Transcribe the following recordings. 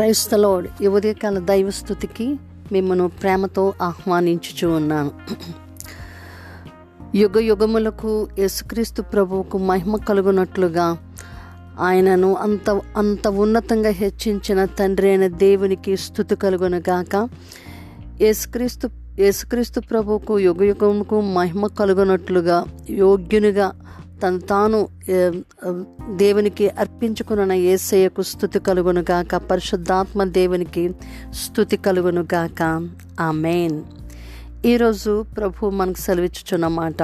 క్రైస్తలోడ్ ఈ ఉదయకాల దైవస్థుతికి మిమ్మను ప్రేమతో ఆహ్వానించుచు ఉన్నాను. యుగ యుగములకు యేసుక్రీస్తు ప్రభువుకు మహిమ కలుగునట్లుగా ఆయనను అంత అంత ఉన్నతంగా హెచ్చించిన తండ్రి అయిన దేవునికి స్థుతి కలుగునగాక. యేసుక్రీస్తు యేసుక్రీస్తు ప్రభువుకు యుగ యుగముకు మహిమ కలుగునట్లుగా యోగ్యునిగా తను తాను దేవునికి అర్పించుకున్న ఏసయ్యకు స్థుతి కలుగునుగాక పరిశుద్ధాత్మ దేవునికి స్థుతి కలుగునుగాక మెయిన్ ఈరోజు ప్రభు మనకు సెలవిచ్చుచున్న మాట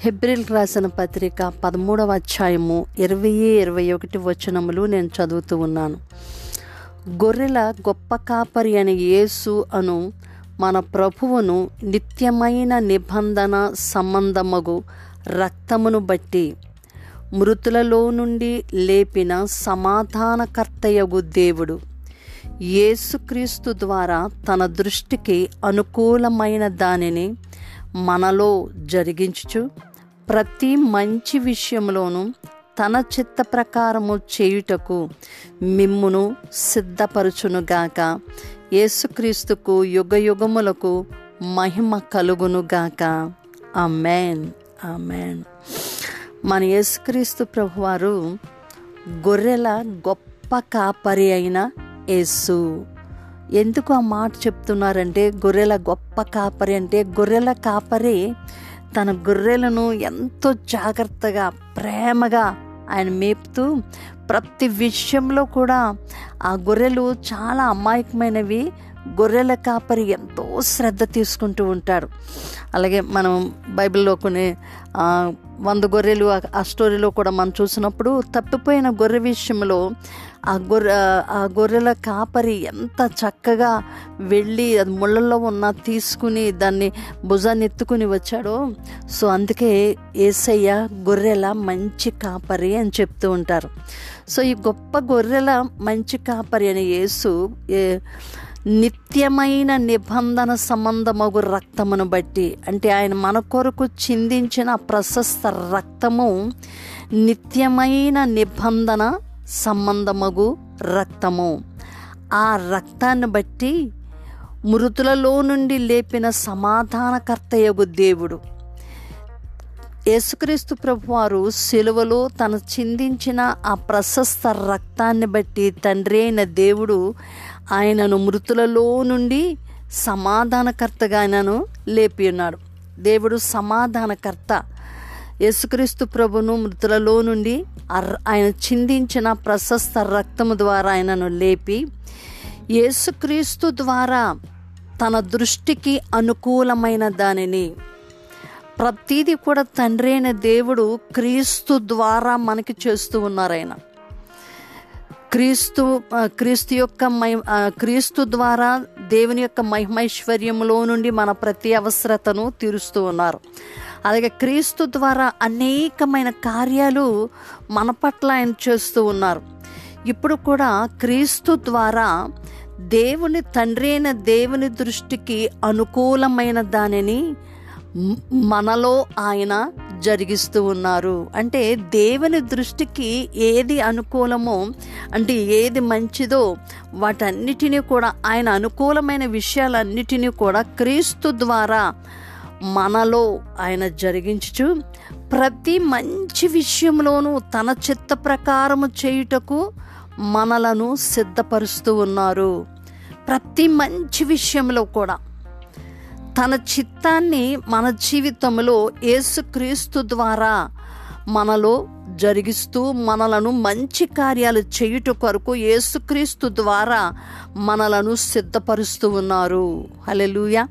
హెబ్రిల్ రాసిన పత్రిక పదమూడవ అధ్యాయము ఇరవై ఇరవై ఒకటి వచనములు నేను చదువుతూ ఉన్నాను. గొర్రెల గొప్ప కాపరి అనే యేసు అను మన ప్రభువును నిత్యమైన నిబంధన సంబంధమగు రక్తమును బట్టి. మృతులలో నుండి లేపిన సమాధానకర్తయగు దేవుడు యేసుక్రీస్తు ద్వారా తన దృష్టికి అనుకూలమైన దానిని మనలో జరిగించుచు ప్రతి మంచి విషయంలోనూ తన చిత్త ప్రకారము చేయుటకు మిమ్మును సిద్ధపరచునుగాక యేసుక్రీస్తుకు యుగ యుగములకు మహిమ కలుగునుగాక అమెన్ ఆమెన్ మన యేసుక్రీస్తు ప్రభువారు గొర్రెల గొప్ప కాపరి అయిన యేసు. ఎందుకు ఆ మాట చెప్తున్నారంటే గొర్రెల గొప్ప కాపరి అంటే గొర్రెల కాపరి తన గొర్రెలను ఎంతో జాగ్రత్తగా ప్రేమగా ఆయన మేపుతూ ప్రతి విషయంలో కూడా ఆ గొర్రెలు చాలా అమాయకమైనవి గొర్రెల కాపరి ఎంతో శ్రద్ధ తీసుకుంటూ ఉంటాడు అలాగే మనం బైబిల్లో కొన్ని వంద గొర్రెలు ఆ- స్టోరీలో కూడా మనం చూసినప్పుడు తప్పిపోయిన గొర్రె విషయంలో ఆ గొర్రె ఆ గొర్రెల కాపరి ఎంత చక్కగా వెళ్ళి అది ముళ్ళల్లో ఉన్న తీసుకుని దాన్ని భుజాన్ని ఎత్తుకుని వచ్చాడో. సో అందుకే ఏసయ్య గొర్రెల మంచి కాపరి అని చెప్తూ ఉంటారు. సో ఈ గొప్ప గొర్రెల మంచి కాపరి అని యేసు ఏ నిత్యమైన నిబంధన సంబంధమగు రక్తమును బట్టి అంటే ఆయన మన కొరకు చిందించిన ప్రశస్త రక్తము నిత్యమైన నిబంధన సంబంధమగు రక్తము. ఆ రక్తాన్ని బట్టి మృతులలో నుండి లేపిన సమాధానకర్తయగు దేవుడు. యేసుక్రీస్తు ప్రభువారు సిలువలో తను చిందించిన ఆ ప్రశస్త రక్తాన్ని బట్టి తండ్రి అయిన దేవుడు ఆయనను మృతులలో నుండి సమాధానకర్తగా ఆయనను లేపి ఉన్నాడు. దేవుడు సమాధానకర్త. యేసుక్రీస్తు ప్రభును మృతులలో నుండి అర్- ఆయన చిందించిన ప్రశస్త రక్తము ద్వారా ఆయనను లేపి యేసుక్రీస్తు ద్వారా తన దృష్టికి అనుకూలమైన దానిని ప్రతిదీ కూడా తండ్రి అయిన దేవుడు క్రీస్తు ద్వారా మనకి చేస్తూ ఉన్నారు ఆయన. క్రీస్తు క్రీస్తు యొక్క మై క్రీస్తు ద్వారా దేవుని యొక్క మహిమైశ్వర్యములో నుండి మన ప్రతి అవసరతను తీరుస్తూ ఉన్నారు. అలాగే క్రీస్తు ద్వారా అనేకమైన కార్యాలు మన పట్ల ఆయన చేస్తూ ఉన్నారు. ఇప్పుడు కూడా క్రీస్తు ద్వారా దేవుని తండ్రి అయిన దేవుని దృష్టికి అనుకూలమైన దానిని మనలో ఆయన జరిగిస్తూ ఉన్నారు. అంటే దేవుని దృష్టికి ఏది అనుకూలమో అంటే ఏది మంచిదో వాటన్నిటినీ కూడా ఆయన అనుకూలమైన విషయాలన్నిటినీ కూడా క్రీస్తు ద్వారా మనలో ఆయన జరిగించుచు ప్రతి మంచి విషయంలోనూ తన చిత్త ప్రకారము చేయుటకు మనలను సిద్ధపరుస్తూ ఉన్నారు. ప్రతి మంచి విషయంలో కూడా. తన చిత్తాన్ని మన జీవితంలో యేసుక్రీస్తు ద్వారా మనలో జరిగిస్తూ మనలను మంచి కార్యాలు చేయుట కొరకు యేసుక్రీస్తు ద్వారా మనలను సిద్ధపరుస్తూ ఉన్నారు. హల్లెలూయా.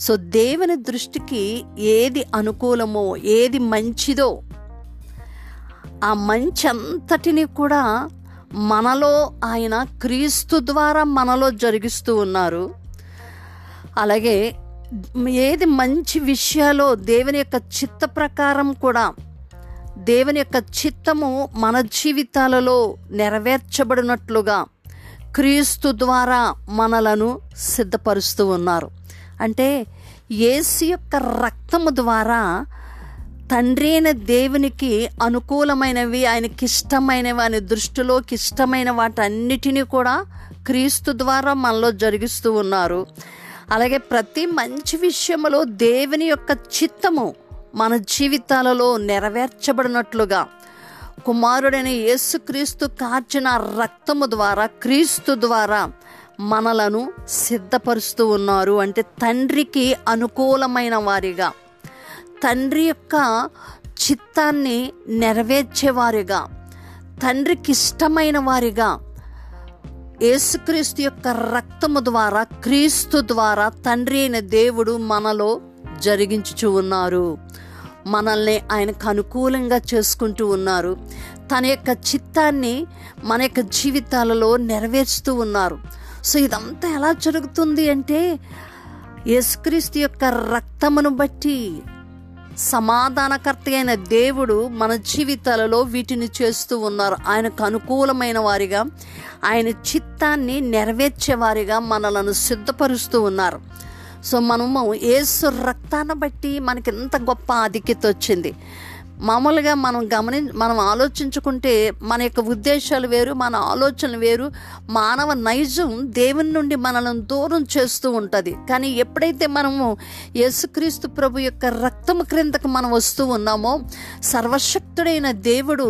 సో దేవుని దృష్టికి ఏది అనుకూలమో ఏది మంచిదో ఆ మంచి అంతటిని కూడా మనలో ఆయన క్రీస్తు ద్వారా మనలో జరిగిస్తూ ఉన్నారు. అలాగే ఏది మంచి విషయాలో దేవుని యొక్క చిత్త ప్రకారం కూడా దేవుని యొక్క చిత్తము మన జీవితాలలో నెరవేర్చబడినట్లుగా క్రీస్తు ద్వారా మనలను సిద్ధపరుస్తూ ఉన్నారు. అంటే యేసు యొక్క రక్తము ద్వారా తండ్రి అయిన దేవునికి అనుకూలమైనవి ఆయనకి ఇష్టమైనవి ఆయన దృష్టిలోకి ఇష్టమైన వాటన్నిటినీ కూడా క్రీస్తు ద్వారా మనలో జరిగిస్తూ ఉన్నారు. అలాగే ప్రతి మంచి విషయంలో దేవుని యొక్క చిత్తము మన జీవితాలలో నెరవేర్చబడినట్లుగా కుమారుడైన యేసుక్రీస్తు కార్చిన రక్తము ద్వారా క్రీస్తు ద్వారా మనలను సిద్ధపరుస్తూ ఉన్నారు. అంటే తండ్రికి అనుకూలమైన వారిగా తండ్రి యొక్క చిత్తాన్ని నెరవేర్చేవారిగా తండ్రికి ఇష్టమైన వారిగా యేసుక్రీస్తు యొక్క రక్తము ద్వారా క్రీస్తు ద్వారా తండ్రి అయిన దేవుడు మనలో జరిగించుచు ఉన్నారు. మనల్ని ఆయనకు అనుకూలంగా చేసుకుంటూ ఉన్నారు. తన యొక్క చిత్తాన్ని మన యొక్క జీవితాలలో నెరవేర్చుతూ ఉన్నారు. సో ఇదంతా ఎలా జరుగుతుంది అంటే యేసుక్రీస్తు యొక్క రక్తమును బట్టి సమాధానకర్త అయిన దేవుడు మన జీవితాలలో వీటిని చేస్తూ ఉన్నారు. ఆయనకు అనుకూలమైన వారిగా ఆయన చిత్తాన్ని నెరవేర్చేవారిగా మనలను సిద్ధపరుస్తూ ఉన్నారు. సో మనము ఏసు రక్తాన్ని బట్టి మనకి ఎంత గొప్ప ఆధిక్యత వచ్చింది. మామూలుగా మనం గమని మనం ఆలోచించుకుంటే మన యొక్క ఉద్దేశాలు వేరు మన ఆలోచనలు వేరు. మానవ నైజం దేవుని నుండి మనల్ని దూరం చేస్తూ ఉంటుంది. కానీ ఎప్పుడైతే మనము యేసుక్రీస్తు ప్రభు యొక్క రక్తం క్రిందకు మనం వస్తూ ఉన్నామో సర్వశక్తుడైన దేవుడు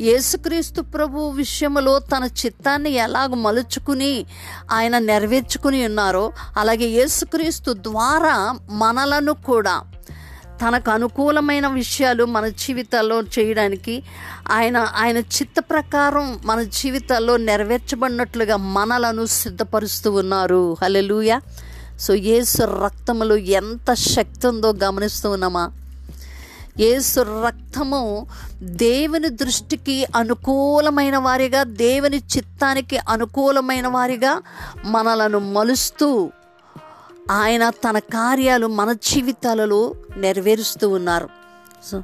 యేసుక్రీస్తు ప్రభు విషయంలో తన చిత్తాన్ని ఎలాగ మలుచుకుని ఆయన నెరవేర్చుకుని ఉన్నారో అలాగే యేసుక్రీస్తు ద్వారా మనలను కూడా తనకు అనుకూలమైన విషయాలు మన జీవితాల్లో చేయడానికి ఆయన ఆయన చిత్త ప్రకారం మన జీవితాల్లో నెరవేర్చబడినట్లుగా మనలను సిద్ధపరుస్తూ ఉన్నారు. హలెలుయ సో ఏసు రక్తములు ఎంత శక్తి ఉందో గమనిస్తూ ఉన్నామా? ఏసు రక్తము దేవుని దృష్టికి అనుకూలమైన వారిగా దేవుని చిత్తానికి అనుకూలమైన వారిగా మనలను మలుస్తూ ఆయన తన కార్యాలు మన జీవితాలలో నెరవేరుస్తూ ఉన్నారు. సో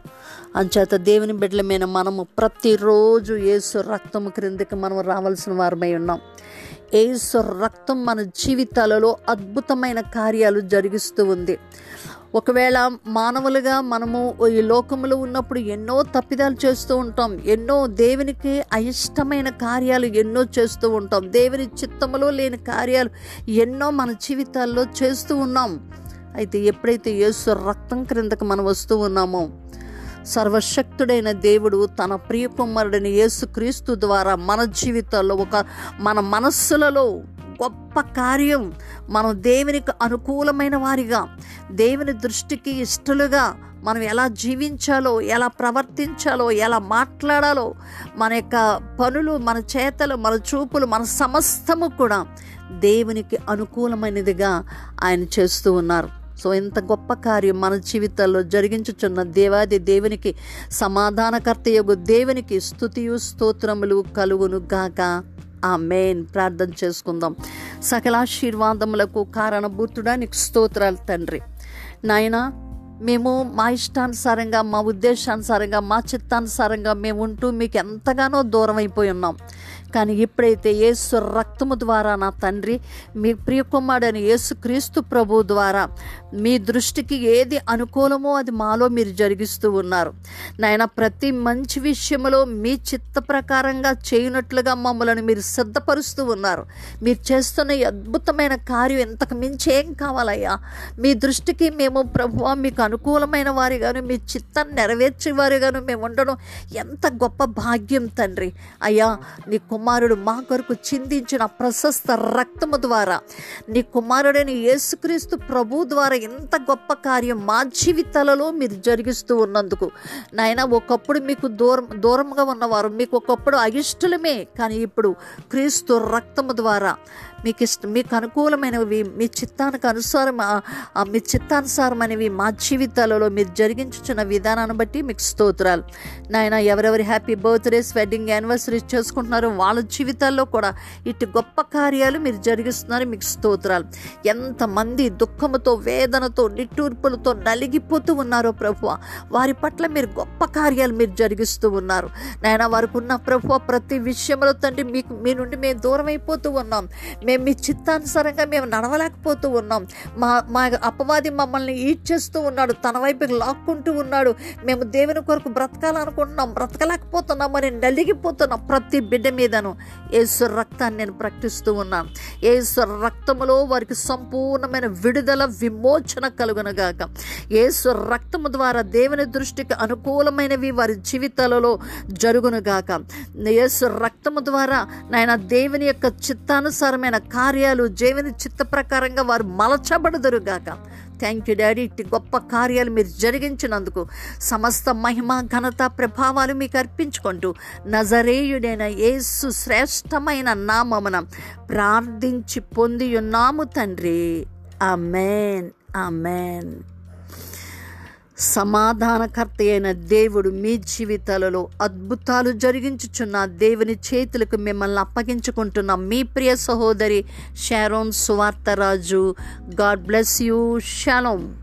అంచేత దేవుని బిడ్డలమైన మీద మనము ప్రతిరోజు ఏసు రక్తము క్రిందకి మనం రావాల్సిన వారమై ఉన్నాం. ఏసు రక్తం మన జీవితాలలో అద్భుతమైన కార్యాలు జరిగిస్తూ ఉంది. ఒకవేళ మానవులుగా మనము ఈ లోకంలో ఉన్నప్పుడు ఎన్నో తప్పిదాలు చేస్తూ ఉంటాం ఎన్నో దేవునికి అయిష్టమైన కార్యాలు ఎన్నో చేస్తూ ఉంటాం దేవుని చిత్తములో లేని కార్యాలు ఎన్నో మన జీవితాల్లో చేస్తూ ఉన్నాం. అయితే ఎప్పుడైతే యేసు రక్తం క్రిందకు మనం వస్తూ ఉన్నామో సర్వశక్తుడైన దేవుడు తన ప్రియ కుమారుడైన యేసుక్రీస్తు ద్వారా మన జీవితాల్లో ఒక మన మనస్సులలో గొప్ప కార్యం మనం దేవునికి అనుకూలమైన వారిగా దేవుని దృష్టికి ఇష్టలుగా మనం ఎలా జీవించాలో ఎలా ప్రవర్తించాలో ఎలా మాట్లాడాలో మన యొక్క పనులు మన చేతలు మన చూపులు మన సమస్తము కూడా దేవునికి అనుకూలమైనదిగా ఆయన చేస్తూ ఉన్నారు. సో ఇంత గొప్ప కార్యం మన జీవితాల్లో జరిగించుచున్న దేవాది దేవునికి సమాధానకర్త యొక్క దేవునికి స్థుతియు స్తోత్రములు కలుగును గాక. ఆ మెయిన్ ప్రార్థన చేసుకుందాం. సకలాశీర్వాదములకు కారణభూతుడా నీకు స్తోత్రాలు తండ్రి. నాయనా మేము మా ఇష్టానుసారంగా మా ఉద్దేశానుసారంగా మా చిత్తానుసారంగా మేము ఉంటూ మీకు ఎంతగానో దూరం అయిపోయి ఉన్నాం. కానీ ఎప్పుడైతే యేసు రక్తము ద్వారా నా తండ్రి మీ ప్రియకుమారుడైన యేసు క్రీస్తు ప్రభు ద్వారా మీ దృష్టికి ఏది అనుకూలమో అది మాలో మీరు జరిగిస్తూ ఉన్నారు. నాయన ప్రతి మంచి విషయంలో మీ చిత్త ప్రకారంగా చేయనట్లుగా మమ్మల్ని మీరు సిద్ధపరుస్తూ ఉన్నారు. మీరు చేస్తున్న అద్భుతమైన కార్యం ఇంతకు మించి ఏం కావాలయ్యా? మీ దృష్టికి మేము ప్రభు మీకు అనుకూలమైన వారిగాను మీ చిత్తాన్ని నెరవేర్చే వారిగాను మేము ఉండడం ఎంత గొప్ప భాగ్యం తండ్రి. అయ్యా నీ కుమారుడు మా కొరకు చిందించిన ప్రశస్త రక్తము ద్వారా. నీ కుమారుడైన యేసుక్రీస్తు ప్రభు ద్వారా ఎంత గొప్ప కార్యం మా జీవితాలలో మీరు జరిగిస్తూ ఉన్నందుకు. నాయన ఒకప్పుడు మీకు దూరం దూరంగా ఉన్నవారు మీకు ఒకప్పుడు అయిష్టలమే. కానీ ఇప్పుడు క్రీస్తు రక్తము ద్వారా మీకు ఇష్ట మీకు అనుకూలమైనవి మీ చిత్తానికి అనుసారం మీ చిత్తానుసారం మీ చిత్తానుసారమైనవి మా జీవితాలలో మీరు జరిగించుచున్న విధానాన్ని బట్టి మీకు స్తోత్రాలు. నాయన ఎవరెవరి హ్యాపీ బర్త్డేస్ వెడ్డింగ్ యానివర్సరీ చేసుకుంటున్నారో వాళ్ళ జీవితాల్లో కూడా ఇటు గొప్ప కార్యాలు మీరు జరిగిస్తున్నారు మీకు స్తోత్రాలు. ఎంతమంది దుఃఖముతో వేదనతో నిట్టూర్పులతో నలిగిపోతూ ఉన్నారో ప్రభువ వారి పట్ల మీరు గొప్ప కార్యాలు మీరు జరిగిస్తూ ఉన్నారు. నాయన వారికి ఉన్న ప్రభువ ప్రతి విషయంలో తండ్రి మీకు మీ నుండి మేము దూరం అయిపోతూ ఉన్నాం. మేము మీ చిత్తానుసారంగా మేము నడవలేకపోతూ ఉన్నాం. మా మా అపవాది మమ్మల్ని ఈడ్ చేస్తూ ఉన్నాడు తన వైపుకి లాక్కుంటూ ఉన్నాడు. మేము దేవుని కొరకు బ్రతకాలనుకుంటున్నాం బ్రతకలేకపోతున్నాం అని నలిగిపోతున్నాం ప్రతి బిడ్డ మీదను. ఏసు రక్తాన్ని నేను ప్రకటిస్తూ ఉన్నాను ఏసు రక్తములో వారికి సంపూర్ణమైన విడుదల విమోచన కలుగునగాక. ఏసు రక్తము ద్వారా దేవుని దృష్టికి అనుకూలమైనవి వారి జీవితాలలో జరుగునుగాక. యేసు రక్తము ద్వారా నాయన దేవుని యొక్క చిత్తానుసారమైన కార్యాలు దేవుని చిత్త ప్రకారంగా వారు మలచబడుదురుగాక. థ్యాంక్ యూ డాడీ ఇట్టి గొప్ప కార్యాలు మీరు జరిగించినందుకు సమస్త మహిమ ఘనత ప్రభావాలు మీకు అర్పించుకుంటూ నజరేయుడైన యేసు శ్రేష్టమైన నామమున ప్రార్థించి పొంది ఉన్నాము తండ్రి. అమెన్ అమెన్ సమాధానకర్త అయిన దేవుడు మీ జీవితాలలో అద్భుతాలు జరిగించుచున్న దేవుని చేతులకు మిమ్మల్ని అప్పగించుకుంటున్న మీ ప్రియ సహోదరి Sharon Suvartharaju. God bless you. Shalom